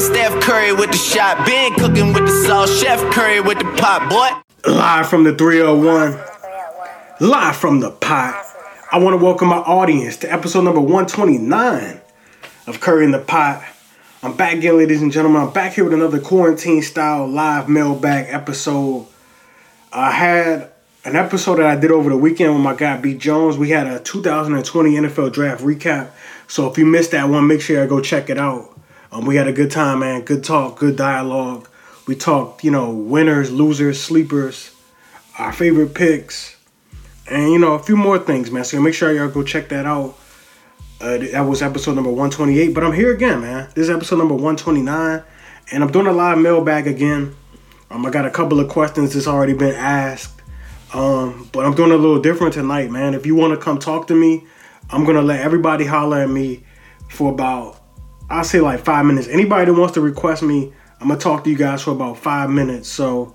Been Steph Curry with the shot. Been cooking with the sauce. Chef Curry with the pot, boy. Live from the 301. Live from the pot. I want to welcome my audience to episode number 129 of Curry in the Pot. I'm back again, ladies and gentlemen. I'm back here with another quarantine style live mailbag episode. I had an episode that I did over the weekend with my guy B Jones. We had a 2020 NFL draft recap. So if you missed that one, make sure you go check it out. Um, we had a good time, man. Good talk, good dialogue. We talked, you know, winners, losers, sleepers, our favorite picks, and you know a few more things, man. So make sure y'all go check that out. Uh, that was episode number 128. But I'm here again, man. This is episode number 129, and I'm doing a live mailbag again. Um, I got a couple of questions that's already been asked. Um, but I'm doing a little different tonight, man. If you want to come talk to me, I'm gonna let everybody holler at me for about I'll say like five minutes. Anybody that wants to request me, I'm gonna talk to you guys for about five minutes. So,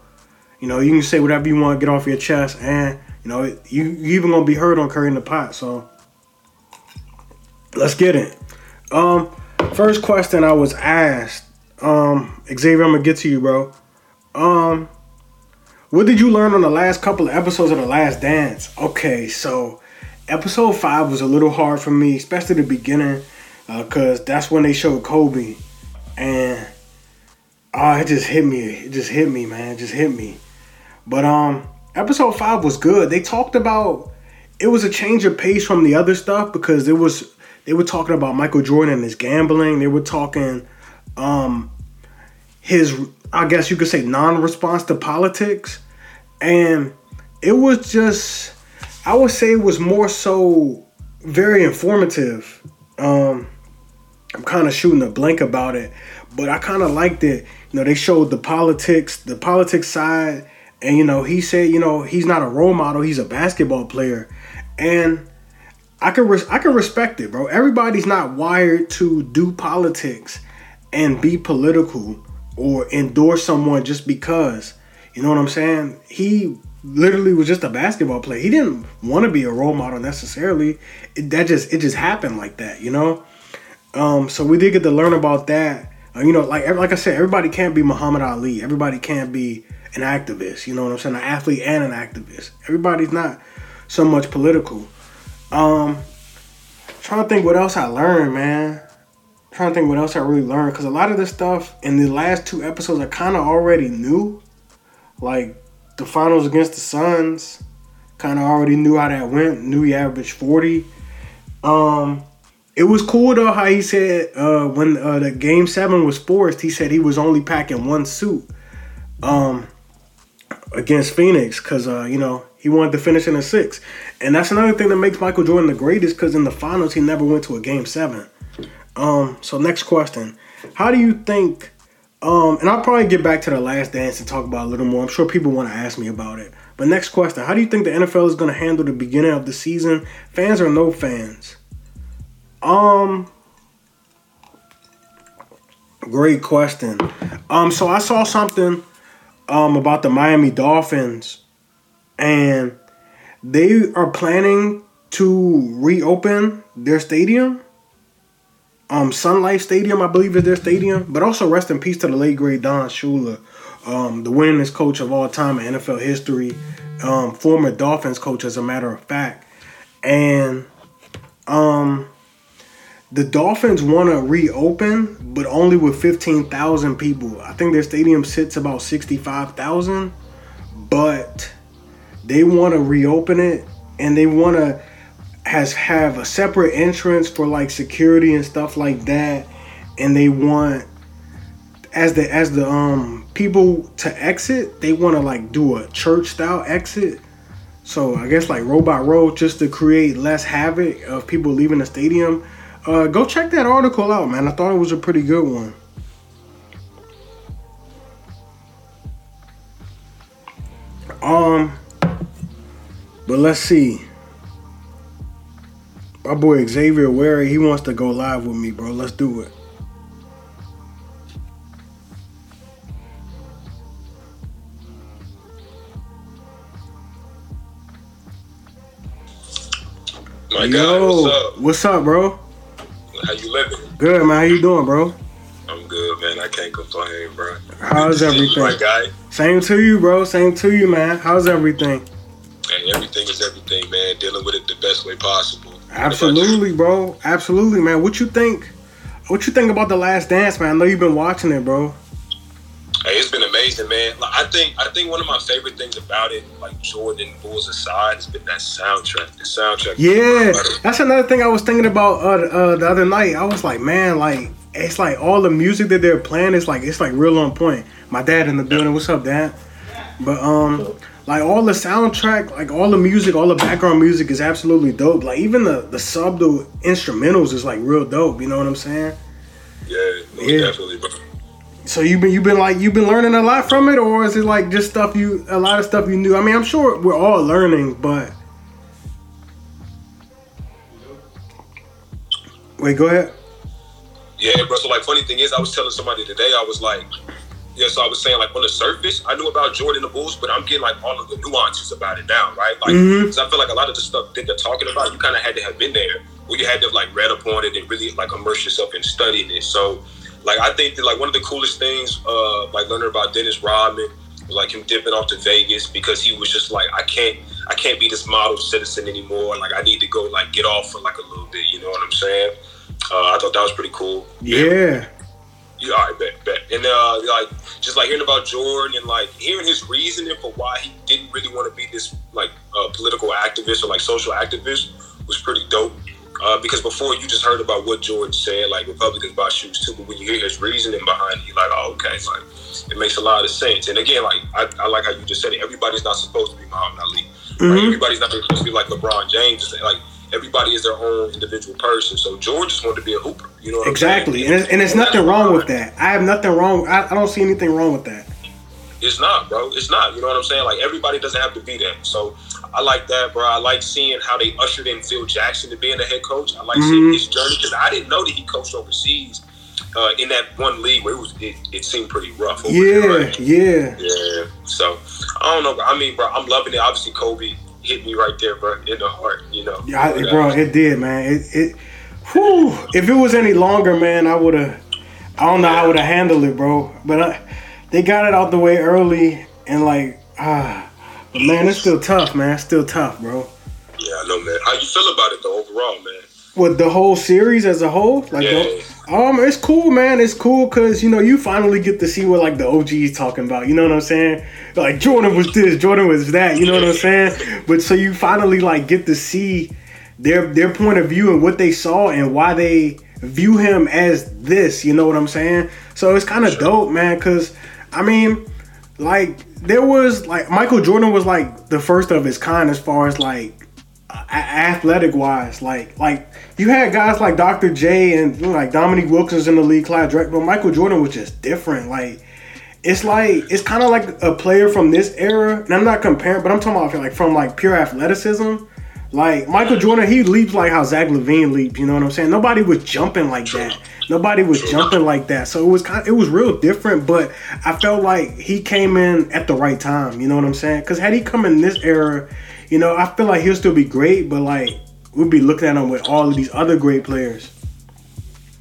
you know, you can say whatever you want, get off your chest, and you know, you you even gonna be heard on Curry in the Pot. So, let's get it. Um, first question I was asked, um, Xavier, I'm gonna get to you, bro. Um, what did you learn on the last couple of episodes of The Last Dance? Okay, so episode five was a little hard for me, especially the beginning, because uh, that's when they showed Kobe, and oh, it just hit me. It just hit me, man. It just hit me. But um, episode five was good. They talked about it was a change of pace from the other stuff because it was they were talking about Michael Jordan and his gambling. They were talking um his I guess you could say non-response to politics and it was just I would say it was more so very informative. Um, I'm kind of shooting a blank about it, but I kind of liked it. You know, they showed the politics, the politics side, and you know, he said, you know, he's not a role model; he's a basketball player, and I can res- I can respect it, bro. Everybody's not wired to do politics and be political or endorse someone just because. You know what I'm saying? He literally was just a basketball player. He didn't want to be a role model necessarily. It, that just it just happened like that, you know. Um, so we did get to learn about that. Uh, you know, like like I said, everybody can't be Muhammad Ali. Everybody can't be an activist. You know what I'm saying? An athlete and an activist. Everybody's not so much political. Um, trying to think what else I learned, man. Trying to think what else I really learned because a lot of this stuff in the last two episodes I kind of already knew. Like the finals against the Suns, kind of already knew how that went. Knew he averaged forty. Um, it was cool though how he said uh, when uh, the game seven was forced, he said he was only packing one suit um, against Phoenix because uh, you know he wanted to finish in a six, and that's another thing that makes Michael Jordan the greatest because in the finals he never went to a game seven. Um, so next question, how do you think? Um, and I'll probably get back to the last dance and talk about a little more. I'm sure people want to ask me about it. But next question, how do you think the NFL is going to handle the beginning of the season, fans or no fans? Um, great question. Um, so I saw something um about the Miami Dolphins, and they are planning to reopen their stadium. Um, Sun Life Stadium, I believe, is their stadium. But also, rest in peace to the late great Don Shula, um, the winningest coach of all time in NFL history, um, former Dolphins coach, as a matter of fact, and um the Dolphins want to reopen, but only with 15,000 people. I think their stadium sits about 65,000, but they want to reopen it and they want to has have a separate entrance for like security and stuff like that and they want as the as the um people to exit, they want to like do a church style exit. So I guess like Robot Road just to create less havoc of people leaving the stadium uh, go check that article out, man. I thought it was a pretty good one. Um, but let's see. My boy Xavier Wary, he wants to go live with me, bro. Let's do it. My Yo, God, what's up? What's up, bro? How you living? Good, man. How you doing, bro? I'm good, man. I can't complain, bro. How's everything? My guy. Same to you, bro. Same to you, man. How's everything? And everything is everything, man. Dealing with it the best way possible. Absolutely, bro. Absolutely, man. What you think? What you think about the Last Dance, man? I know you've been watching it, bro. Hey, it's been amazing, man. Like, I think I think one of my favorite things about it, like Jordan Bulls aside, has been that soundtrack. The soundtrack. Yeah, that's another thing I was thinking about uh, uh, the other night. I was like, man, like it's like all the music that they're playing is like it's like real on point. My dad in the building. What's up, dad? But um, like all the soundtrack, like all the music, all the background music is absolutely dope. Like even the the subtle instrumentals is like real dope. You know what I'm saying? Yeah, Yeah. definitely, bro. So you've been you've been like you've been learning a lot from it, or is it like just stuff you a lot of stuff you knew? I mean, I'm sure we're all learning, but wait, go ahead. Yeah, bro. So like, funny thing is, I was telling somebody today, I was like, yeah. So I was saying like on the surface, I knew about Jordan the Bulls, but I'm getting like all of the nuances about it now, right? Like, Mhm. because I feel like a lot of the stuff that they're talking about, you kind of had to have been there, or you had to have like read upon it and really like immerse yourself in studying it. So, like, I think that like one of the coolest things, uh, like learning about Dennis Rodman, was like him dipping off to Vegas because he was just like, I can't, I can't be this model citizen anymore. Like, I need to go like get off for like a little bit. You know what I'm saying? Uh, I thought that was pretty cool. Yeah, Yeah, all right, bet, bet. And uh, like, just like hearing about Jordan and like hearing his reasoning for why he didn't really want to be this like uh, political activist or like social activist was pretty dope. Uh, because before you just heard about what Jordan said, like Republicans buy shoes too, but when you hear his reasoning behind it, you're like, oh, okay, like it makes a lot of sense. And again, like I, I like how you just said it. Everybody's not supposed to be Muhammad Ali. Right? Mhm. Everybody's not supposed to be like LeBron James. Like everybody is their own individual person. So Jordan just wanted to be a hooper. You know what exactly, and it's, and it's nothing wrong with that. I have nothing wrong. I, I don't see anything wrong with that. It's not, bro. It's not. You know what I'm saying? Like everybody doesn't have to be that. So I like that, bro. I like seeing how they ushered in Phil Jackson to being the head coach. I like Mhm. seeing his journey because I didn't know that he coached overseas uh, in that one league where it was it, it seemed pretty rough. Over Yeah, there, right? yeah. yeah. So I don't know. bro. I mean, bro, I'm loving it. Obviously, Kobe hit me right there, bro, in the heart. You know, Yeah, I, uh, bro, it did, man. It, it, whew, if it was any longer, man, I would have. I don't know how I would have handled it, bro. But I, they got it out the way early, and like, ah, but man, it's still tough, man. It's still tough, bro. Yeah, I know, man. How you feel about it though, overall, man? With the whole series as a whole, like, Yeah. the- um, it's cool, man. It's cool because you know you finally get to see what like the OGs talking about. You know what I'm saying? Like Jordan was this, Jordan was that. You know what I'm saying? But so you finally like get to see their their point of view and what they saw and why they view him as this. You know what I'm saying? So it's kind of dope, man. Because I mean, like there was like Michael Jordan was like the first of his kind as far as like athletic wise. Like like you had guys like Dr. J and you know, like Dominique Wilkins in the league, Clyde Drexler, but Michael Jordan was just different. Like it's like it's kind of like a player from this era, and I'm not comparing, but I'm talking about like from like pure athleticism. Like Michael Jordan, he leaps like how Zach LaVine leaps. You know what I'm saying? Nobody was jumping like that. Nobody was jumping like that. So it was kind, Of, it was real different. But I felt like he came in at the right time. You know what I'm saying? Because had he come in this era, you know, I feel like he'll still be great. But like we'll be looking at him with all of these other great players.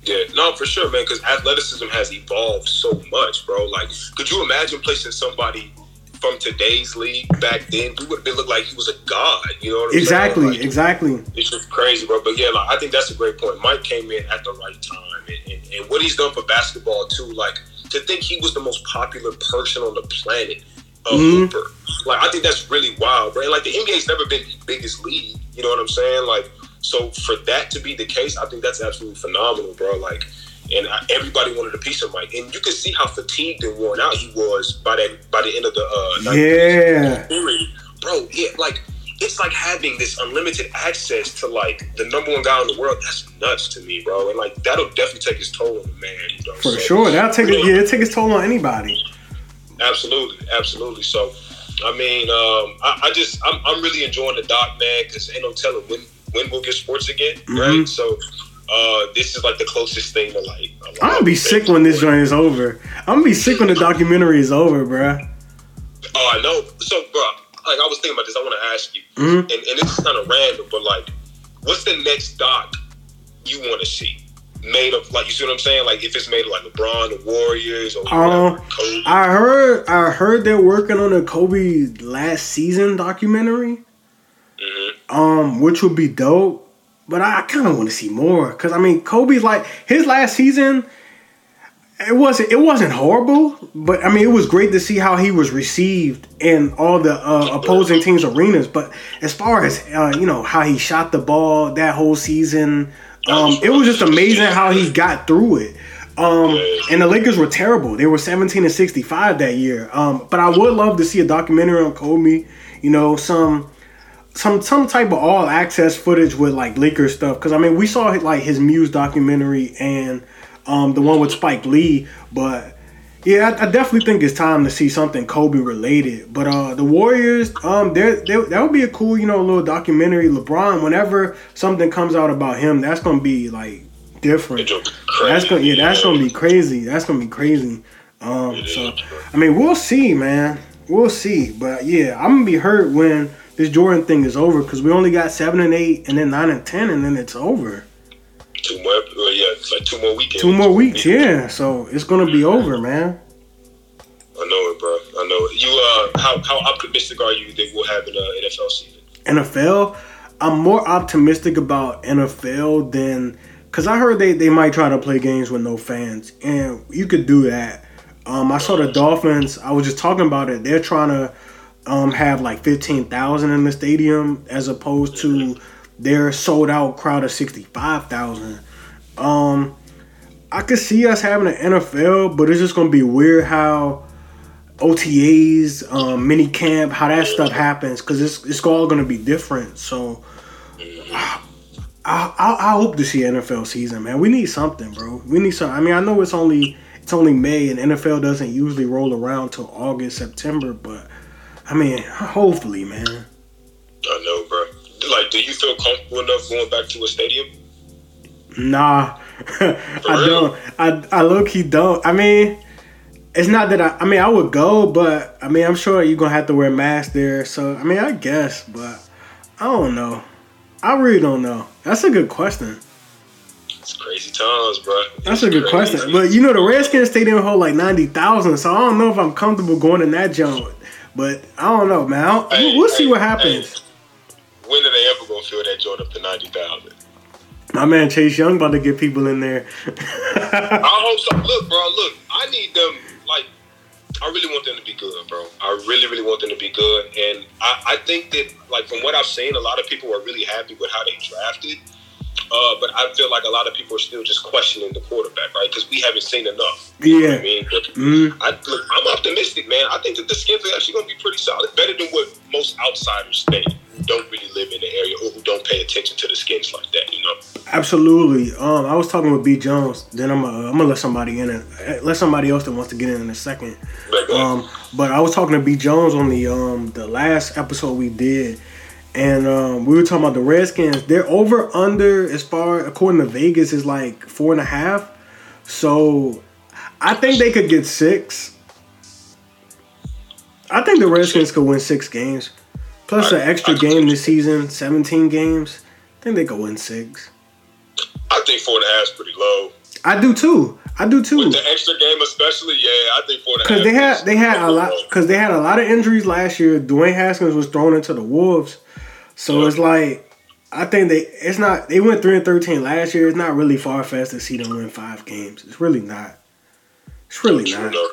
Yeah, no, for sure, man. Because athleticism has evolved so much, bro. Like, could you imagine placing somebody from today's league back then? We would have been look like he was a god. You know what I'm Exactly, saying? Like, exactly. It's just crazy, bro. But yeah, like, I think that's a great point. Mike came in at the right time, and, and, and what he's done for basketball too. Like to think he was the most popular person on the planet, a Mhm. hooper. Like I think that's really wild, bro. Like the NBA's never been the biggest league. You know what I'm saying? Like so for that to be the case, I think that's absolutely phenomenal, bro. Like. And I, everybody wanted a piece of Mike, and you could see how fatigued and worn out he was by that by the end of the uh, Yeah. period. bro. Yeah, like it's like having this unlimited access to like the number one guy in the world. That's nuts to me, bro. And like that'll definitely take its toll on the man. You know, For so- sure. That'll take it. Yeah, it'll take its toll on anybody. Absolutely, absolutely. So, I mean, um, I, I just I'm, I'm really enjoying the doc, man, because ain't no telling when when we'll get sports again, Mhm. right? So, uh, this is like the closest thing to like. I'm gonna be sick when this joint is over. I'm gonna be sick when the documentary is over, bruh. Oh, I know. So, bro, like I was thinking about this. I want to ask you, Mhm. and, and this is kind of random, but like, what's the next doc you want to see? made of like you see what I'm saying? Like if it's made of like LeBron, the Warriors, or Um, whatever, Kobe. I heard I heard they're working on a Kobe last season documentary. Mhm. Um, which would be dope. But I, I kind of want to see more because I mean Kobe's like his last season. It wasn't it wasn't horrible, but I mean it was great to see how he was received in all the uh, opposing teams' arenas. But as far as uh, you know how he shot the ball that whole season, um, it was just amazing how he got through it. Um, and the Lakers were terrible. They were 17 and 65 that year. Um, but I would love to see a documentary on Kobe. You know, some some some type of all access footage with like Lakers stuff. Because I mean, we saw like his Muse documentary and um, the one with Spike Lee. But yeah, I, I definitely think it's time to see something Kobe related. But uh, the Warriors, um, they're, they that would be a cool you know little documentary. LeBron, whenever something comes out about him, that's gonna be like different. That's gonna yeah, that's gonna be crazy. That's gonna be crazy. Um, so I mean, we'll see, man. We'll see. But yeah, I'm gonna be hurt when this Jordan thing is over because we only got seven and eight, and then nine and ten, and then it's over. two more. Well, yeah, like two more weekends. Two more weeks, yeah. So it's gonna be over, man. I know it, bro. I know it. You uh, how how optimistic are you that we'll have an uh, NFL season? NFL, I'm more optimistic about NFL than because I heard they, they might try to play games with no fans, and you could do that. Um, I saw the Dolphins. I was just talking about it. They're trying to um, have like fifteen thousand in the stadium as opposed to their sold out crowd of sixty five thousand. Um, I could see us having an NFL, but it's just gonna be weird how OTAs, um, mini camp, how that stuff happens, because it's it's all gonna be different. So, I, I I hope to see NFL season, man. We need something, bro. We need something. I mean, I know it's only it's only May, and NFL doesn't usually roll around till August, September, but I mean, hopefully, man. I know, bro. Like, do you feel comfortable enough going back to a stadium? Nah, I don't. I I low key don't. I mean, it's not that I. I mean, I would go, but I mean, I'm sure you're gonna have to wear a mask there. So I mean, I guess, but I don't know. I really don't know. That's a good question. It's crazy times, bro. That's a good crazy. question. But you know, the Redskins stadium hold like ninety thousand, so I don't know if I'm comfortable going in that joint. But I don't know, man. Hey, we'll, we'll see what happens. hey, when are they ever gonna fill that joint up to ninety thousand? My man Chase Young about to get people in there. I hope so. Look, bro. Look, I need them. Like, I really want them to be good, bro. I really, really want them to be good. And I, I think that, like, from what I've seen, a lot of people are really happy with how they drafted. Uh, but I feel like a lot of people are still just questioning the quarterback, right? Because we haven't seen enough. Yeah. I mean, but Mm, I, look, I'm optimistic, man. I think that the Skins are actually going to be pretty solid, better than what most outsiders think who don't really live in the area or who don't pay attention to the Skins like that. You know, absolutely. Um, I was talking with B Jones. Then I'm uh, I'm gonna let somebody in and uh, let somebody else that wants to get in in a second. Uh, Um, but I was talking to B Jones on the um the last episode we did, and um we were talking about the Redskins. They're over under as far according to Vegas is like four and a half. So I think they could get six. I think the Redskins could win six games. Plus I- an extra I game this season, seventeen games. I think they could win six. I think four and a half is pretty low. I do too. I do too. With the extra game, especially, yeah, I think four and a half. Because they had they had a lot because they had a lot of injuries last year. Dwayne Haskins was thrown into the wolves, so it's like I think they it's not they went three and thirteen last year. It's not really far fetched to see them win five games. It's really not. It's really True not. enough.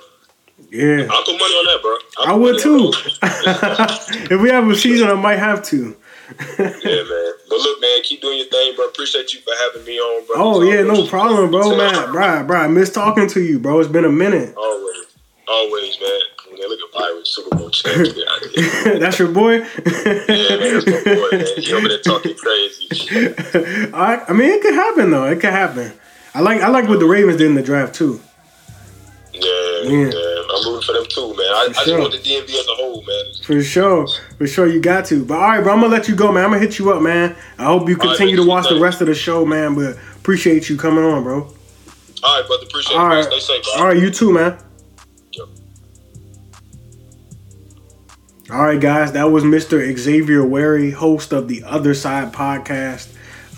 Yeah, I'll put money on that, bro. I I'll put would too. if we have a season, I might have to. yeah, man. But look, man, keep doing your thing, bro. Appreciate you for having me on, bro. Oh yeah, no problem, bro, man, bro, bro. I miss talking to you, bro. It's been a minute. Always, always, man. When they look at Pirates, Super Bowl champs, get out of here. That's your boy. Yeah, man, that's my boy, man. He over there talking crazy. I, I mean, it could happen though. It could happen. I like I like what the Ravens did in the draft too. Yeah, Yeah. yeah. I'm rooting for them too, man. I, I just sure. want the DMV as a whole, man. For sure, for sure, you got to. But all right, bro, I'm gonna let you go, man. I'm gonna hit you up, man. I hope you All right, continue to watch the rest of the show, man. But appreciate you coming on, bro. All right, brother. Appreciate All it. right, Stay safe, bro. all right, you too, man. All right, guys, that was Mr. Xavier Wary, host of the Other Side podcast.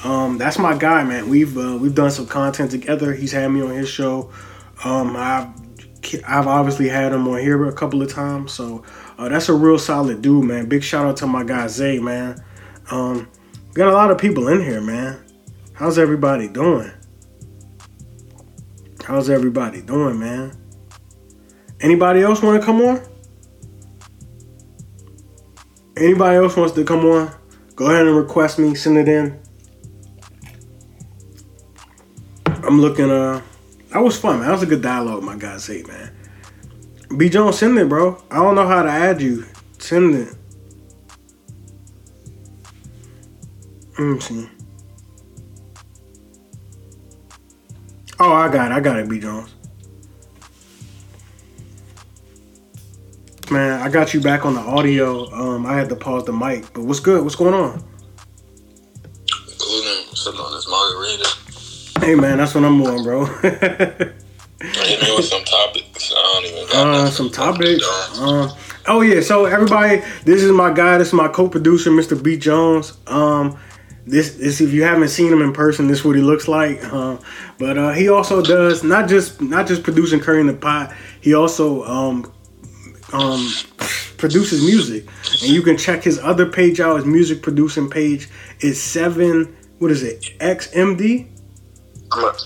Um, that's my guy, man. We've uh, we've done some content together. He's had me on his show. Um, I've I've obviously had him on here a couple of times. So uh, that's a real solid dude, man. Big shout out to my guy Zay, man. Um, got a lot of people in here, man. How's everybody doing? How's everybody doing, man? Anybody else want to come on? Anybody else wants to come on? Go ahead and request me. Send it in. I'm looking. Uh, that was fun, man. That was a good dialogue, my guy Zay, man. B Jones, send it, bro. I don't know how to add you. Send it. Let me see. Oh, I got it. I got it, B Jones. Man, I got you back on the audio. Um, I had to pause the mic, but what's good? What's going on? Sitting on this margarita. Hey, man, that's what I'm on, bro. Hit me with some topics. I don't even got uh, some topics. Uh, oh yeah, so everybody, this is my guy. This is my co-producer, Mr. B Jones. Um, this, this, if you haven't seen him in person, this is what he looks like. Uh, but uh, he also does not just not just producing Curry in the Pot. He also um, um, produces music, and you can check his other page out. His music producing page is seven. What is it? XMD. I'm gonna,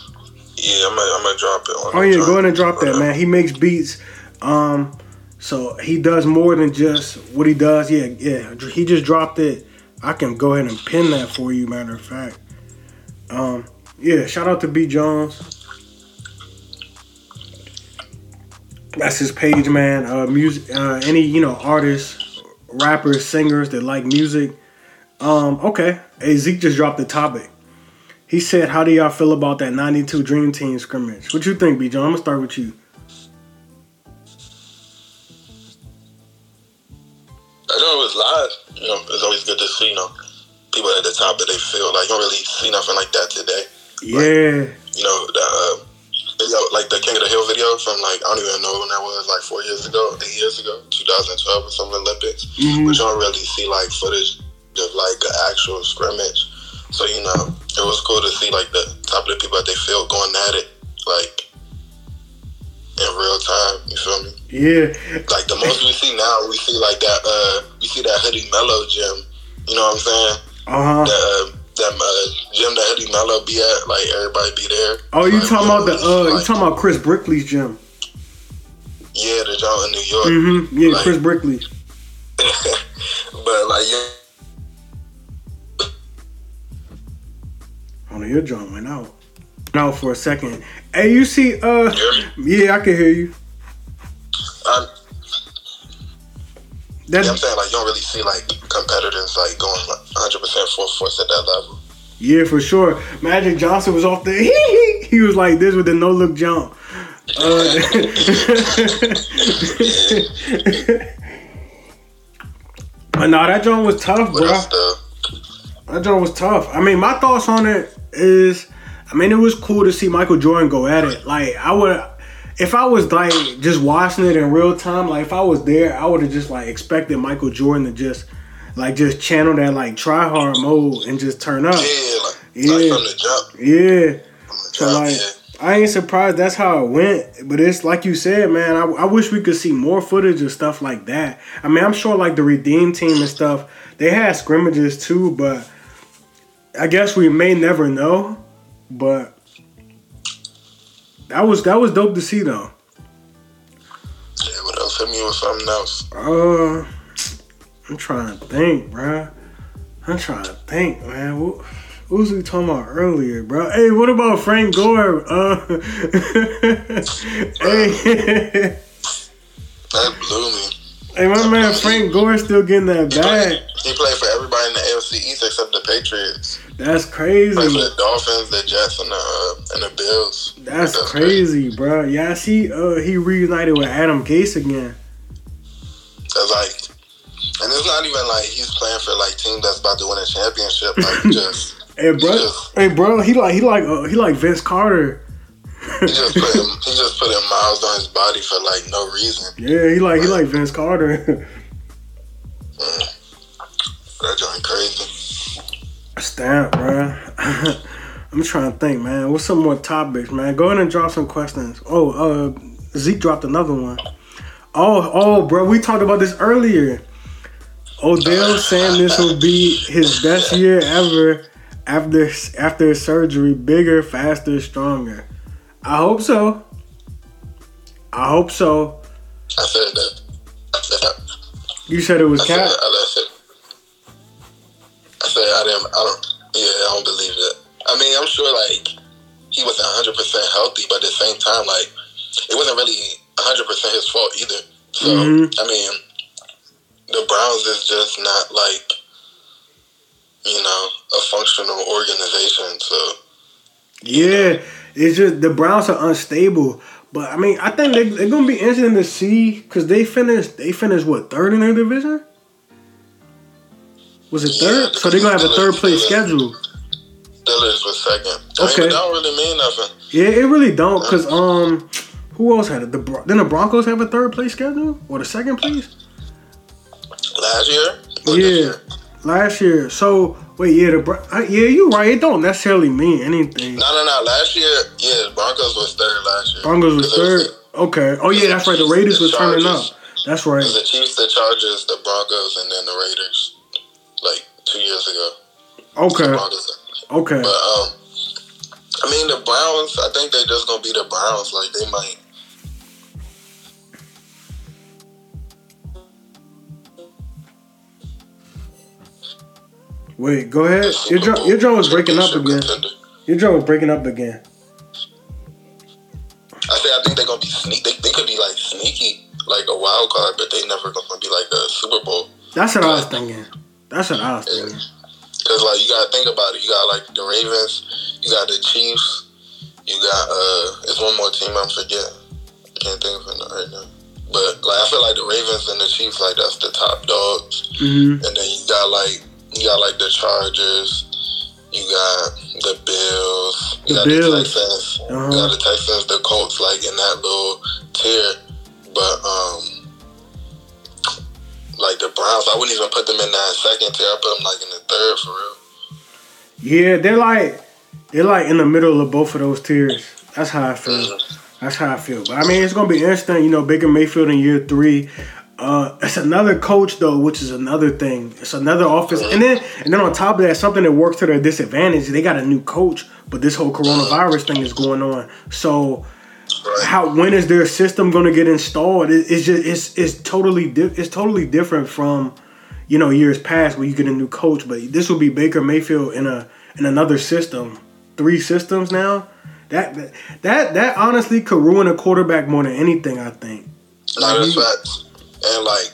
yeah, I'm gonna, I'm gonna drop it. On Oh yeah, go ahead and drop that, man. He makes beats. Um, so he does more than just what he does. Yeah, yeah. He just dropped it. I can go ahead and pin that for you. Matter of fact. Um, yeah. Shout out to B Jones. That's his page, man. Uh, music. Uh, any you know artists, rappers, singers that like music. Um, okay. Hey, Zeke just dropped the topic. He said, "How do y'all feel about that '92 Dream Team scrimmage? What you think, B. John? I'm gonna start with you. I know it was live. You know, it's always good to see, you know, people at the top of their field. Like, you don't really see nothing like that today. Yeah, You know, the uh, video, like the King of the Hill video from, like, I don't even know when that was, like four years ago, eight years ago, 2012 or something Olympics. Mhm. But you don't really see, like, footage of, like, an actual scrimmage. So, you know, it was cool to see, like, the top of the people that they field going at it, like, in real time. You feel me? yeah, like the most we see now, we see like that. Uh, we see that Hoodie Melo gym. You know what I'm saying? uh huh. That uh, that uh, gym that Hoodie Melo be at. Like everybody be there. Oh, you Like, talking about the? Uh, see, you talking about Chris Brickley's gym? Yeah, the joint in New York. Mm-hmm. Yeah, Like- Chris Brickley. but like yeah, Oh, your John went out. Out for a second. Hey, you see? Uh, you hear me? yeah, I can hear you. I'm, That yeah, I'm saying like you don't really see like competitors like going like 100 percent full force at that level. yeah, for sure. Magic Johnson was off the. he was like this with the no look jump. Uh, but nah, that joint was tough, bro. That joint was tough. I mean, my thoughts on it is, I mean, it was cool to see Michael Jordan go at it. Like, I would, if I was like just watching it in real time, like if I was there, I would have just like expected Michael Jordan to just like just channel that like try hard mode and just turn up. yeah, like, Yeah. like from the jump. Yeah. So like, yeah. I ain't surprised that's how it went. But it's like you said, man. I, I wish we could see more footage of stuff like that. I mean, I'm sure like the Redeem team and stuff, they had scrimmages too. But I guess we may never know. But that was that was dope to see though. Yeah, what else? Hit me with something else. Uh, I'm trying to think, bro. I'm trying to think, man. What, what was we talking about earlier, bro? Hey, what about Frank Gore? Uh, hey, That blew me. hey, my man Frank Gore still getting that He played, bag. he played for everybody the East except the Patriots. That's He played for crazy. the Dolphins, the Jets, and the uh, and the Bills. That's crazy, bro. Yeah, I see. Uh, he reunited with Adam Gase again. Cause like, and it's not even like he's playing for like team that's about to win a championship. Like just Hey, bro. Yes. Hey, bro. He like he like uh, he like Vince Carter. he just put him, he just put him miles on his body for like no reason. Yeah, he like he like Vince Carter. Mm. That joint crazy. Stamp, bro. I'm trying to think, man. What's some more topics, man? Go ahead and drop some questions. Oh, uh, Zeke dropped another one. Oh, oh, bro, we talked about this earlier. Odell saying this will be his best year ever after after surgery, bigger, faster, stronger. I hope so. I hope so. I said that. I said that. You said it was I said, Cap. I said, I didn't. I don't. Yeah, I don't believe it. I mean, I'm sure like he wasn't 100 percent healthy, but at the same time, like it wasn't really 100 percent his fault either. So Mhm. I mean, the Browns is just not like you know a functional organization. So Yeah, it's just the Browns are unstable. But I mean, I think they, they're gonna be interesting to see because they finished they finished what third in their division. Was it Yeah, third? So they're gonna have a third place schedule. Steelers was second. I Okay. mean, that don't really mean nothing. Yeah, it really don't because um, who else had it? The Bron- then the Broncos have a third place schedule or the second place? Last year, Or Yeah, year? last year. So wait, yeah, the Bron- uh, yeah, you're right. It don't necessarily mean anything. No, no, no. Last year, yeah, the Broncos was third last year. Broncos was 'Cause third. Okay. Oh yeah, that's right. The Raiders was turning up. That's right. the Chiefs, the Chargers, the Broncos, and then the Raiders. Two years ago. Okay. Okay. But um, I mean the Browns. I think they're just gonna be the Browns. Like they might. Wait, go ahead. Your drum, your drum was breaking up again. Your drum was breaking up again. I say I think they're gonna be sneak. They, they could be like sneaky, like a wild card, but they never gonna be like a Super Bowl. That's what I was thinking. That's an I was thinking. Cause like you gotta think about it. You got like the Ravens, you got the Chiefs, you got uh, it's one more team I'm forgetting. I can't think of it right now. But like I feel like the Ravens and the Chiefs, like that's the top dogs. hmm And then you got like you got like the Chargers, you got the Bills, you The got Bills. the Texans, Uh-huh. you got the Texans, the Colts, like in that little tier. But um, like the Browns, I wouldn't even put them in that second tier. I put them like in the third for real. Yeah, they're like they're like in the middle of both of those tiers. That's how I feel. Mhm. That's how I feel. But I mean, it's gonna be interesting. You know, Baker Mayfield in year three. Uh, it's another coach though, which is another thing. It's another offense, and then and then on top of that, something that works to their disadvantage. They got a new coach, but this whole coronavirus thing is going on. So Right. how when is their system going to get installed? It, it's just it's it's totally di- it's totally different from you know years past where you get a new coach, but this will be Baker Mayfield in a in another system, three systems now. That that that, that honestly could ruin a quarterback more than anything. I think. No, that's facts. And like,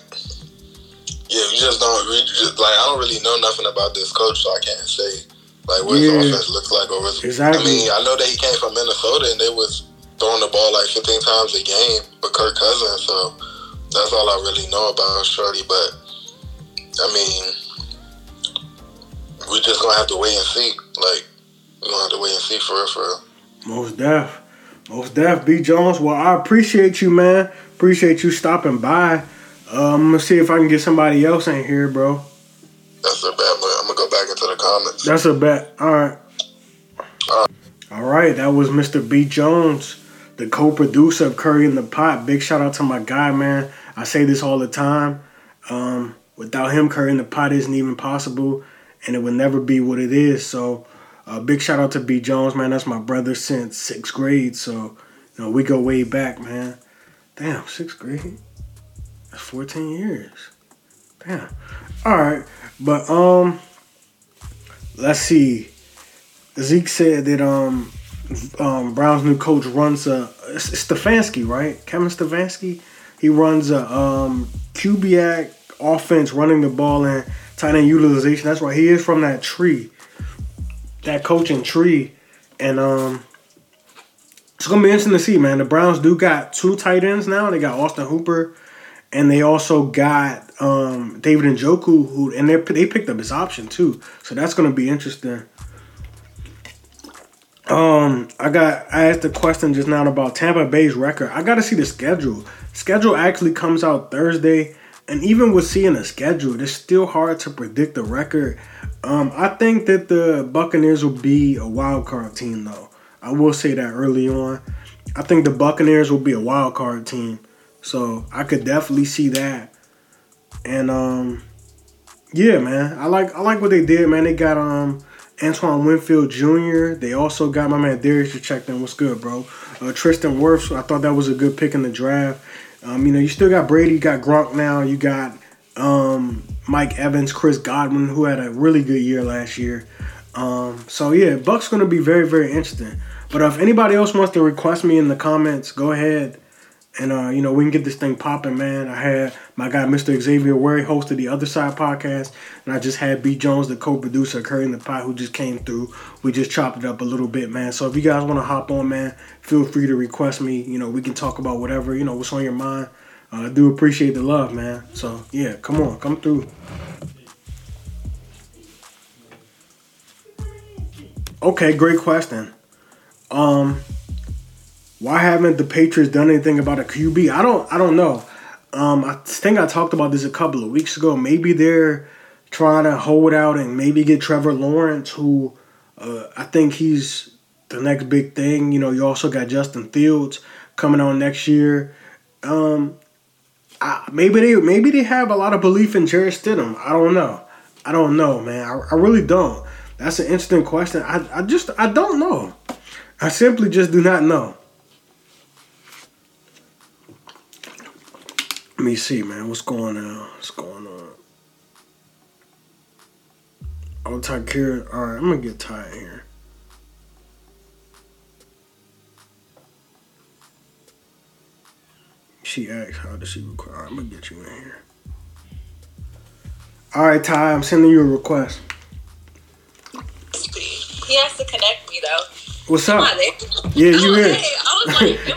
yeah, you just don't. We just, like, I don't really know nothing about this coach, so I can't say like what Yeah. his offense looks like or what's. Exactly. I mean, I know that he came from Minnesota and they was throwing the ball like 15 times a game with Kirk Cousins, so that's all I really know about Shorty. But I mean, we just gonna have to wait and see. Like, we're gonna have to wait and see for real, for real. Most def. Most def. B Jones. Well, I appreciate you, man. Appreciate you stopping by. Uh, I'm gonna see if I can get somebody else in here, bro. That's a bet. I'm gonna go back into the comments. That's a bet. All right. All right. That was Mr. B Jones, the co-producer of Curry in the Pot. Big shout out to my guy, man. I say this all the time. Um, without him, Curry in the Pot isn't even possible, and it would never be what it is. So, uh, big shout out to B Jones, man. That's my brother since sixth grade. So, you know, we go way back, man. Damn, sixth grade. That's 14 years. Damn. All right. But um let's see. Zeke said that um um Brown's new coach runs a Stefanski, right? Kevin Stefanski. He runs a um Kubiak offense running the ball and tight end utilization. That's right. He is from that tree. That coaching tree. And um it's gonna be interesting to see, man. The Browns do got two tight ends now. They got Austin Hooper and they also got um, David Njoku, who and they they picked up his option too, so that's gonna be interesting. Um, I got I asked a question just now about Tampa Bay's record. I got to see the schedule. Schedule actually comes out Thursday. and even with seeing the schedule, it's still hard to predict the record. Um, I think that the Buccaneers will be a wild card team, though. I will say that early on. I think the Buccaneers will be a wild card team, so I could definitely see that. And um, yeah, man, I like I like what they did, man. They got um Antoine Winfield Jr. They also got my man Darius checked in. What's good, bro? Uh, Tristan Wirfs. I thought that was a good pick in the draft. Um, you know, you still got Brady, you got Gronk now, you got um, Mike Evans, Chris Godwin, who had a really good year last year. Um, so yeah, Buck's gonna be very, very interesting. But if anybody else wants to request me in the comments, go ahead and uh, you know we can get this thing popping, man. I had my guy Mr. Xavier Wary hosted the Other Side podcast, and I just had B Jones, the co-producer, Curry in the Pot, who just came through. We just chopped it up a little bit, man. So if you guys want to hop on, man, feel free to request me. You know we can talk about whatever you know what's on your mind. Uh, I do appreciate the love, man. So yeah, come on, come through. Okay, great question. Um, why haven't the Patriots done anything about a QB? I don't I don't know. Um, I think I talked about this a couple of weeks ago. Maybe they're trying to hold out and maybe get Trevor Lawrence, who uh, I think he's the next big thing. You know, you also got Justin Fields coming on next year. Um, I, maybe they maybe they have a lot of belief in Jarrett Stidham. I don't know. I don't know, man. I, I really don't. That's an interesting question. I, I just I don't know. I simply just do not know. Let me see, man. What's going on? What's going on? I'll Oh, Takira. All right, I'm gonna get tired here. She asked, "How does she require?" Right, I'm gonna get you in here. All right, Ty. I'm sending you a request. He has to connect me though. What's up? Yeah, you oh, here? Hey, I was like,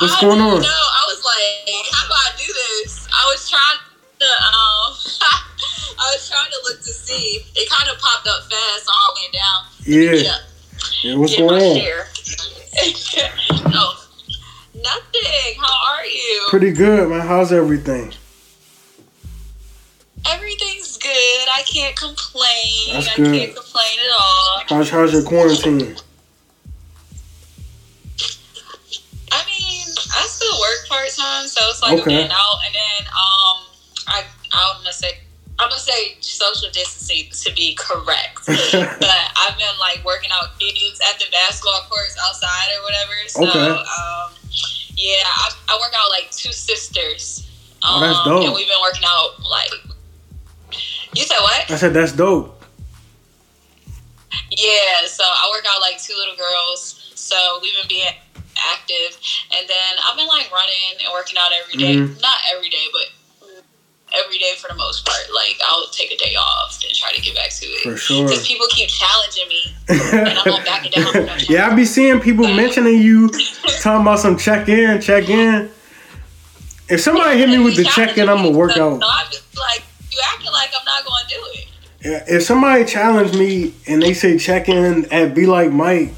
What's I going on? No, I was like, how do I do this? I was trying to, um, I was trying to look to see. It kind of popped up fast, so I went down. Yeah. Yeah, what's get going on? share. oh, nothing. How are you? Pretty good, man. How's everything? Everything's good. I can't complain. That's I good. can't complain at all. How's how's your quarantine? I mean, I still work part time, so it's like Okay. I'm in and out, and then um, I I'm gonna say I'm gonna say social distancing to be correct, but I've been like working out kids at the basketball courts outside or whatever. So Okay. um, yeah, I, I work out like two sisters. Oh, that's Um, dope. And we've been working out like. You said what? I said that's dope. Yeah, so I work out like two little girls. So we've been being active. And then I've been like running and working out every day. Mhm. Not every day, but every day for the most part. Like I'll take a day off and try to get back to it. For sure. Because people keep challenging me. And I'm not backing down no yeah, I be seeing people mentioning you, talking about some check in, check in. If somebody hit me with the check in, I'm gonna work out. So I'm just like, you acting like I'm not going to do it. Yeah, If somebody challenge me and they say check in at Be Like Mike,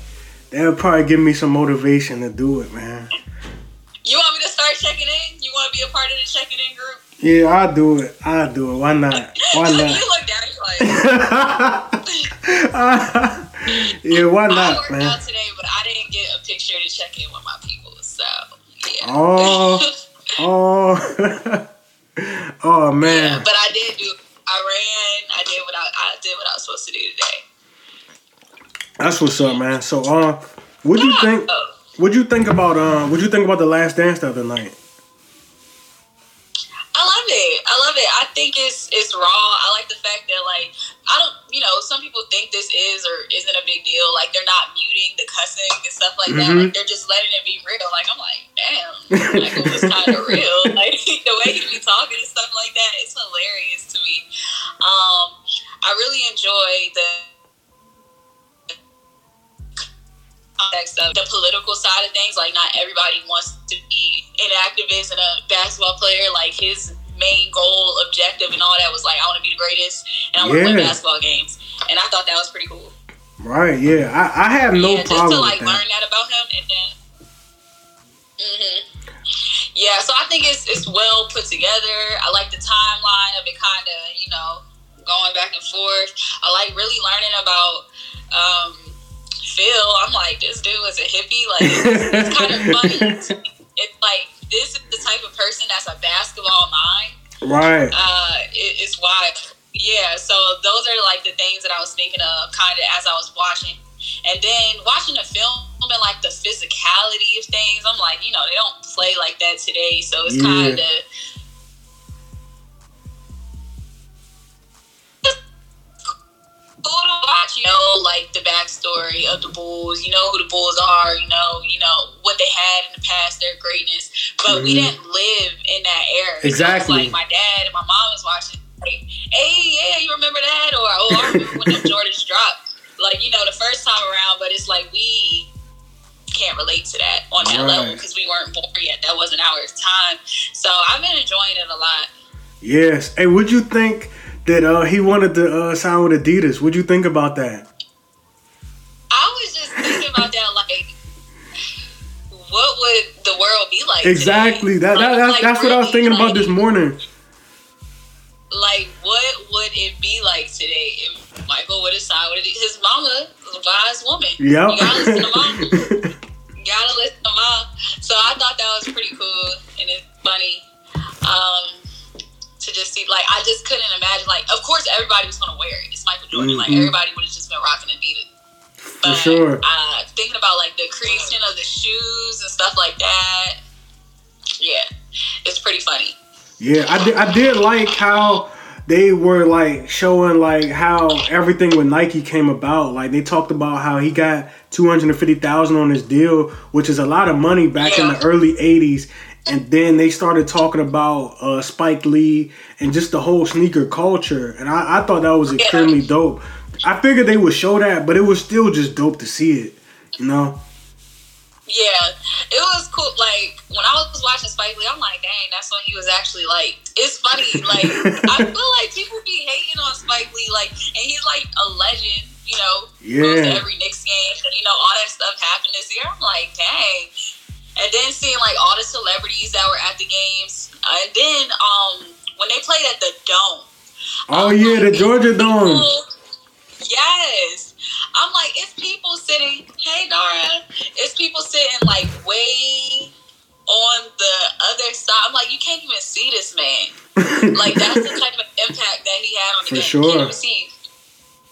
that'll probably give me some motivation to do it, man. You want me to start checking in? You want to be a part of the checking in group? Yeah, I'll do it. I'll do it. Why not? Why you not? look down, you're like, yeah, why I not, worked man? out today, but I didn't get a picture to check in with my people. So yeah. Oh, oh, oh man. but I did do. I ran. I did what I, I did what I was supposed to do today. That's what's up, man. So, uh, what do you think? What you think about? Uh, what you think about the Last Dance the other night? I love it. I love it. I think it's it's raw. I like the fact that like I don't. You know, some people think this is or isn't a big deal. Like they're not muting the cussing and stuff like that. Mhm. Like they're just letting it be real. Like I'm like, damn, like it was kind of real. Like the way he be talking and stuff like that, it's hilarious to me. Um, I really enjoy the context of the political side of things. Like, not everybody wants to be an activist and a basketball player. Like, his main goal, objective, and all that was like, I want to be the greatest and I want to win Yeah. basketball games. And I thought that was pretty cool. Right? Yeah, I, I have no yeah, just to problem like with learn that. that about him and then. hmm yeah, so I think it's it's well put together. I like the timeline of it, kind of you know going back and forth. I like really learning about um, Phil. I'm like, this dude was a hippie. Like, it's, it's kind of funny. It's like this is the type of person that's a basketball mind. Right. Uh, it, it's why, yeah. So those are like the things that I was thinking of, kind of as I was watching, and then watching the film and like the physicality of things. I'm like, you know, they don't play like that today, so it's Yeah. kind of. Cool to watch, you know, like the backstory of the Bulls. You know who the Bulls are. You know, you know what they had in the past, their greatness. But we Mhm. didn't live in that era. Exactly. like my dad and my mom was watching. Like, hey, yeah, you remember that? Or oh, I remember when the Jordans dropped. Like you know, the first time around. But it's like we can't relate to that on that Right. level because we weren't born yet. That wasn't our time. So I've been enjoying it a lot. Yes. Hey, would you think that uh, he wanted to uh, sign with Adidas? What'd you think about that? I was just thinking about that, like, what would the world be like? Exactly. today? That, that Like- that's, like, that's what I was really, thinking about this morning. Like, what would it be like today if Michael would have signed with it? His mama was a wise woman. Yep. You gotta listen to mom. You gotta listen to mom. So I thought that was pretty cool and it's funny. Um, to just see, like, I just couldn't imagine. Like, of course, everybody was gonna wear it. It's Michael Jordan. Like, Mhm. everybody would have just been rocking and Adidas. For sure. Uh, thinking about like the creasing of the shoes and stuff like that. Yeah, it's pretty funny. Yeah, I did, I did like how they were like showing like how everything with Nike came about. Like they talked about how he got two hundred and fifty thousand on his deal, which is a lot of money back in the early eighties. And then they started talking about uh, Spike Lee and just the whole sneaker culture, and I, I thought that was extremely dope. I figured they would show that, but it was still just dope to see it. You know? Yeah, it was cool. Like when I was watching Spike Lee, I'm like, dang, that's when he was actually like. It's funny. Like I feel like people be hating on Spike Lee, like, and he's like a legend. You know, Yeah. every Knicks game, you know all that stuff happened this year. I'm like, dang. And then seeing like all the celebrities that were at the games, and then um when they played at the Dome. Oh I'm yeah, the Georgia Dome. Yes. I'm like, it's people sitting, hey Dara, it's people sitting like way on the other side. I'm like, you can't even see this man. Like that's the type of impact that he had on the For game. sure. You can't even see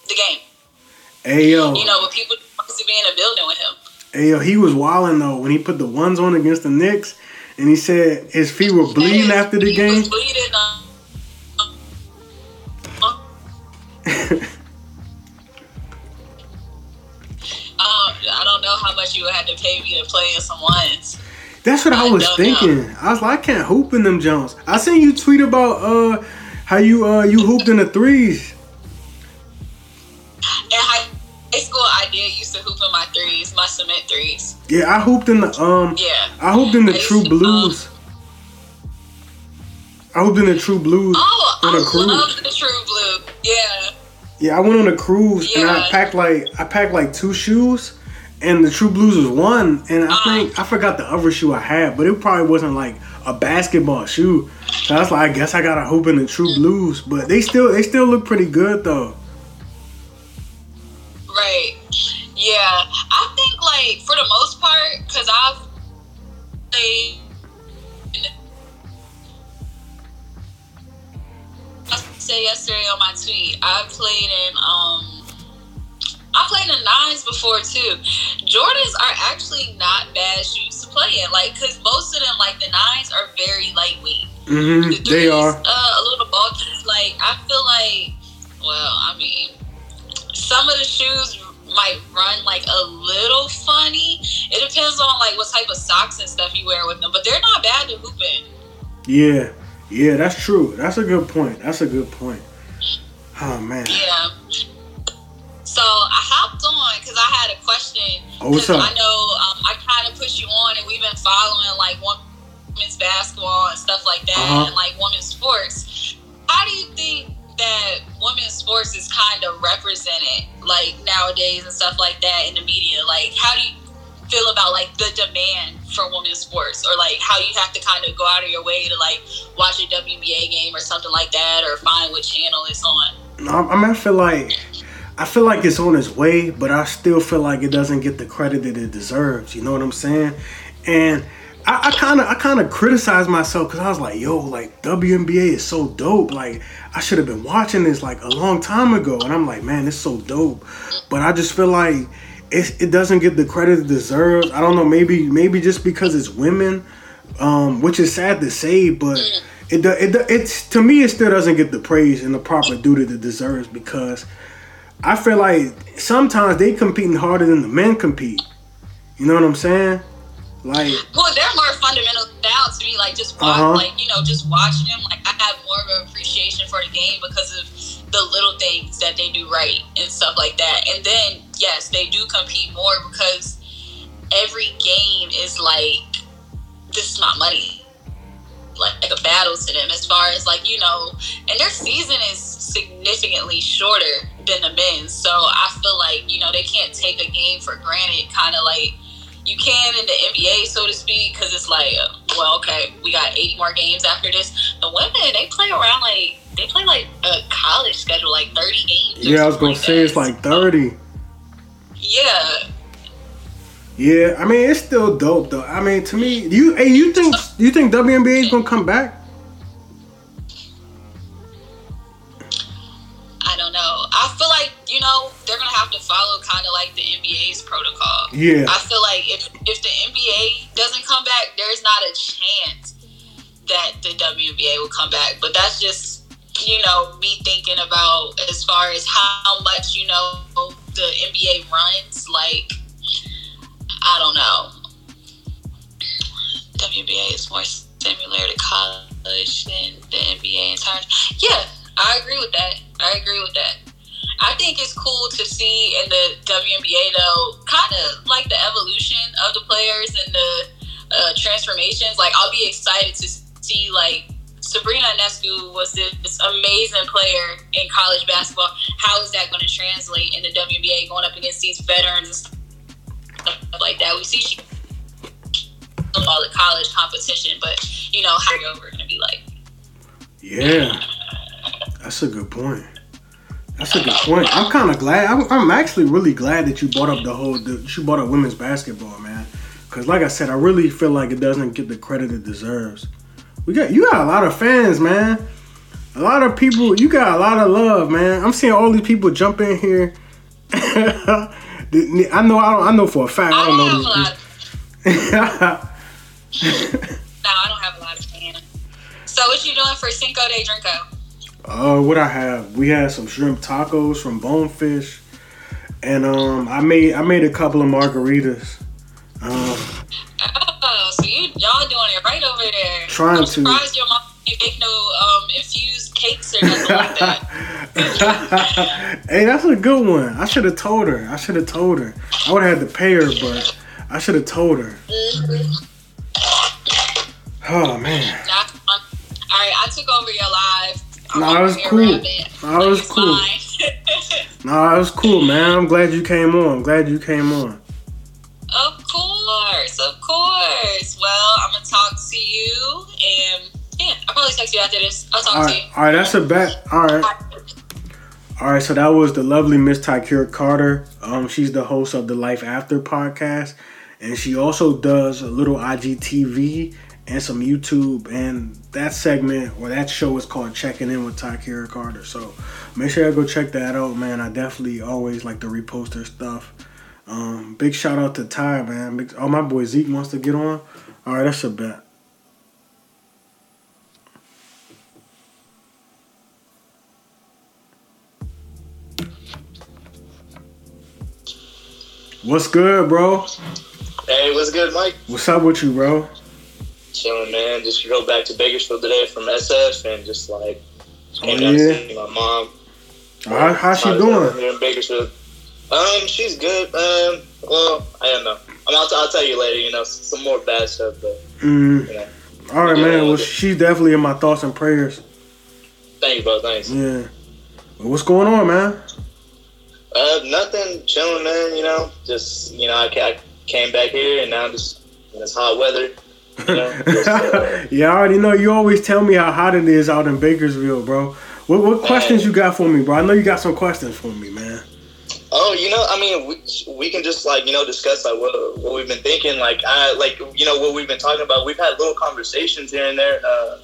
the game. Hey yo, You know, but people supposed to be in a building with him. Hey, yo, he was wilding though when he put the ones on against the Knicks, and he said his feet were bleeding after the he game. Uh, um, I don't know how much you would have to pay me to play in some ones. That's what I I was thinking. I was like, I can't hoop in them Jones. I seen you tweet about uh how you uh you hooped in the threes. Yeah, I hooped in the um Yeah. I hooped in the I True to, Blues. I hooped in the True Blues Oh, on I a cruise. love the True Blue. Yeah. Yeah, I went on a cruise and I packed like I packed like two shoes, and the True Blues was one, and I Uh-huh. think I forgot the other shoe I had, but it probably wasn't like a basketball shoe. So I was like, I guess I got to hoop in the True Blues, but they still they still look pretty good though. Right. Yeah. I like for the most part, because I've played. I said yesterday on my tweet, I played in um. I played in nines before too. Jordans are actually not bad shoes to play in, like because most of them, like the nines, are very lightweight. hmm The They are. uh, a little bulky. Like I feel like, well, I mean, some of the shoes might run like a little funny. It depends on like what type of socks and stuff you wear with them, but they're not bad to hoop in. Yeah, yeah, that's true. That's a good point. That's a good point. Oh man. Yeah. So I hopped on because I had a question. Oh, what's up? I know um, I kind of put you on, and we've been following like women's basketball and stuff like that, Uh-huh. and like women's sports. How do you think that women's sports is kind of represented like nowadays and stuff like that in the media? Like, how do you feel about like the demand for women's sports, or like how you have to kind of go out of your way to like watch a WNBA game or something like that, or find what channel it's on. I, I mean, I feel like I feel like it's on its way, but I still feel like it doesn't get the credit that it deserves. You know what I'm saying? And I kind of I kind of criticized myself because I was like, yo, like WNBA is so dope. Like I should have been watching this like a long time ago, and I'm like, man, it's so dope. But I just feel like it, it doesn't get the credit it deserves. I don't know, maybe maybe just because it's women, um, which is sad to say, but it it it's to me it still doesn't get the praise and the proper due that it deserves because I feel like sometimes they competing harder than the men compete. You know what I'm saying? Like, well, they're more fundamental now to me. Like, just watch, Uh-huh. like you know, just watching them. Like, I have more of an appreciation for the game because of the little things that they do right and stuff like that. And then, yes, they do compete more because every game is like, this is my money. Like, like a battle to them as far as like you know, and their season is significantly shorter than the men's. So I feel like you know they can't take a game for granted. Kind of like you can in the NBA, so to speak, because it's like, well, okay, we got 80 more games after this. The women, they play around like they play like a college schedule, like 30 games. yeah, I was gonna say it's like 30. yeah. Yeah, I mean it's still dope though. I mean to me, you hey, you think you think WNBA is gonna come back? I don't know. I feel like you know they're gonna have to follow kind of like the NBA's protocol. Yeah. I feel like if if the NBA doesn't come back, there's not a chance that the WNBA will come back. But that's just you know me thinking about as far as how much you know the NBA runs. Like I don't know. WNBA is more similar to college than the NBA in terms. Yeah, I agree with that. I agree with that. I think it's cool to see in the WNBA though, kind of like the evolution of the players and the uh, transformations. Like I'll be excited to see like Sabrina Ionescu was this amazing player in college basketball. How is that going to translate in the WNBA going up against these veterans and stuff like that? We see she all the college competition, but you know how you're going to be like. Yeah, that's a good point. That's a good point. I'm kind of glad. I'm, I'm actually really glad that you brought up the whole. The, you brought up women's basketball, man. Because like I said, I really feel like it doesn't get the credit it deserves. We got you got a lot of fans, man. A lot of people. You got a lot of love, man. I'm seeing all these people jump in here. I know. I don't. I know for a fact. I I don't don't have a know lot. these. No, I don't have a lot of fans. So what you doing for Cinco de Drinko? Uh, what I have? We had some shrimp tacos from Bonefish, and um, I made I made a couple of margaritas. Um, Oh, so you y'all doing it right over there. Trying I'm to. surprised your mom didn't make no um infused cakes or nothing like that. hey, that's a good one. I should have told her. I should have told her. I would have had to pay her, but I should have told her. Oh man. All right, I took over your live. Nah, it's here cool. Nah, it was cool. nah, it was cool, man. I'm glad you came on. I'm glad you came on. Of course, of course. Well, I'm gonna talk to you, and yeah, I'll probably text you after this. I'll talk All to right, you. all right, that's a bet. All right. All right, so that was the lovely Miss Tykeer Carter. Um, she's the host of the Life After podcast, and she also does a little IGTV and some YouTube. And that segment or that show is called Checking In with Tykeer Carter. So make sure you go check that out, man. I definitely always like to repost her stuff. Um, big shout out to Ty, man. Big, oh, my boy Zeke wants to get on. All right, that's a bet. What's good, bro? Hey, what's good, Mike? What's up with you, bro? Chilling, man. Just go back to Bakersfield today from SF and just like just came Oh, down yeah? to see my mom. How, how's she I doing? Here in Bakersfield. Um, she's good. Um, well, I don't know. I'm, I'll, I'll tell you later. You know, some more bad stuff, but Mm, you know. all right, man. Well, she's definitely in my thoughts and prayers. Thank you, bro. Thanks. Yeah. Well, what's going on, man? Uh, nothing. Chilling, man. You know, just you know, I, I came back here and now I'm just and it's hot weather. You know, yeah, I already know. You always tell me how hot it is out in Bakersville, bro. What, what questions you got for me, bro? I know you got some questions for me, man. Oh, you know, I mean, we, we can just like you know discuss like what, what we've been thinking, like I like you know what we've been talking about. We've had little conversations here and there, uh,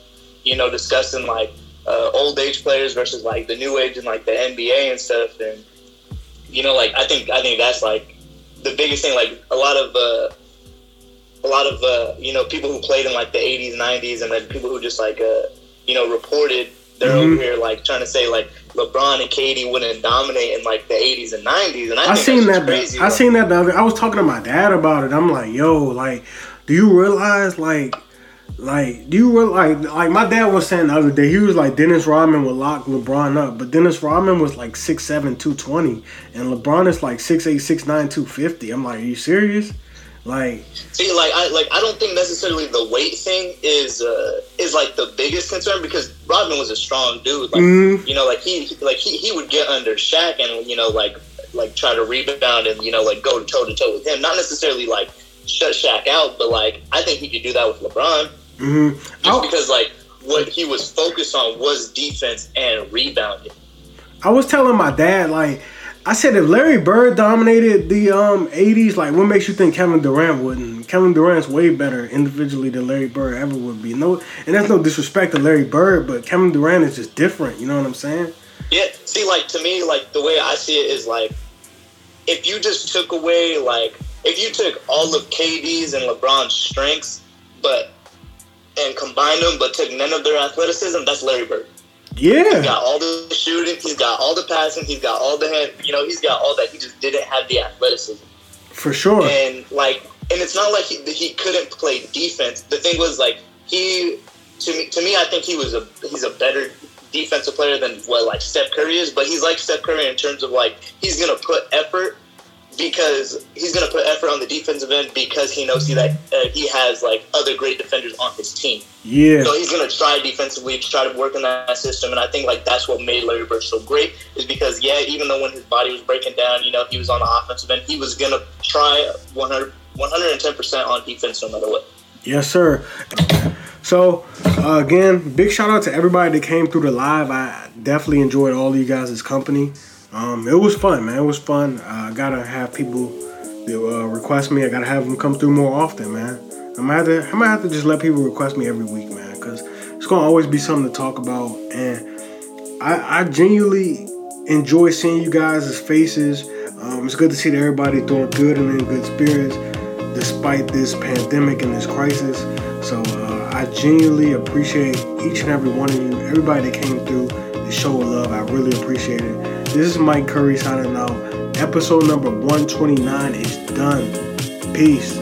you know, discussing like uh, old age players versus like the new age and like the NBA and stuff, and you know, like I think I think that's like the biggest thing. Like a lot of uh, a lot of uh, you know people who played in like the '80s, '90s, and then people who just like uh, you know reported they're Mhm. over here like trying to say like LeBron and KD wouldn't dominate in like the 80s and 90s, and I, I seen that. crazy. I bro. seen that. The other, I was talking to my dad about it. I'm like, yo, like, do you realize, like, like, do you realize, like, like my dad was saying the other day, he was like, Dennis Rodman would lock LeBron up, but Dennis Rodman was like 6'7", 220, and LeBron is like 6'8", 6'9", 250. I'm like, are you serious? Like, See, like I like I don't think necessarily the weight thing is uh, is like the biggest concern because Rodman was a strong dude. Like Mhm. you know, like he like he, he would get under Shaq and you know like like try to rebound and you know like go toe to toe with him. Not necessarily like shut Shaq out, but like I think he could do that with LeBron hmm just because like what he was focused on was defense and rebounding. I was telling my dad, like, I said if Larry Bird dominated the um 80s, like what makes you think Kevin Durant wouldn't? Kevin Durant's way better individually than Larry Bird ever would be. No and that's no disrespect to Larry Bird, but Kevin Durant is just different, you know what I'm saying? Yeah, see, like to me, like the way I see it is like if you just took away like if you took all of KD's and LeBron's strengths, but and combined them, but took none of their athleticism, that's Larry Bird. He's Yeah. got all the shooting, he's got all the passing, he's got all the hand, you know, he's got all that. He just didn't have the athleticism, For sure. and like, and it's not like he, he couldn't play defense. The thing was like he to me to me, I think he was a he's a better defensive player than what like Steph Curry is, but he's like Steph Curry in terms of like he's gonna put effort because he's gonna put effort on the defensive end because he knows he that uh, he has like other great defenders on his team. Yeah. So he's gonna try defensively, try to work in that system, and I think like that's what made Larry Bird so great is because yeah, even though when his body was breaking down, you know, he was on the offensive end, he was gonna try 100, 110 percent on defense no matter what. Yes, sir. So, uh, again, big shout out to everybody that came through the live. I definitely enjoyed all of you guys' company. Um, it was fun, man. It was fun. Uh, I gotta have people that uh, request me. I gotta have them come through more often, man. I might have to. I'm gonna have to just let people request me every week, man, because it's gonna always be something to talk about. And I, I genuinely enjoy seeing you guys' faces. Um, it's good to see that everybody doing good and in good spirits despite this pandemic and this crisis. So uh, I genuinely appreciate each and every one of you, everybody that came through the show of love. I really appreciate it. This is Mike Curry signing out. Episode number 129 is done. Peace.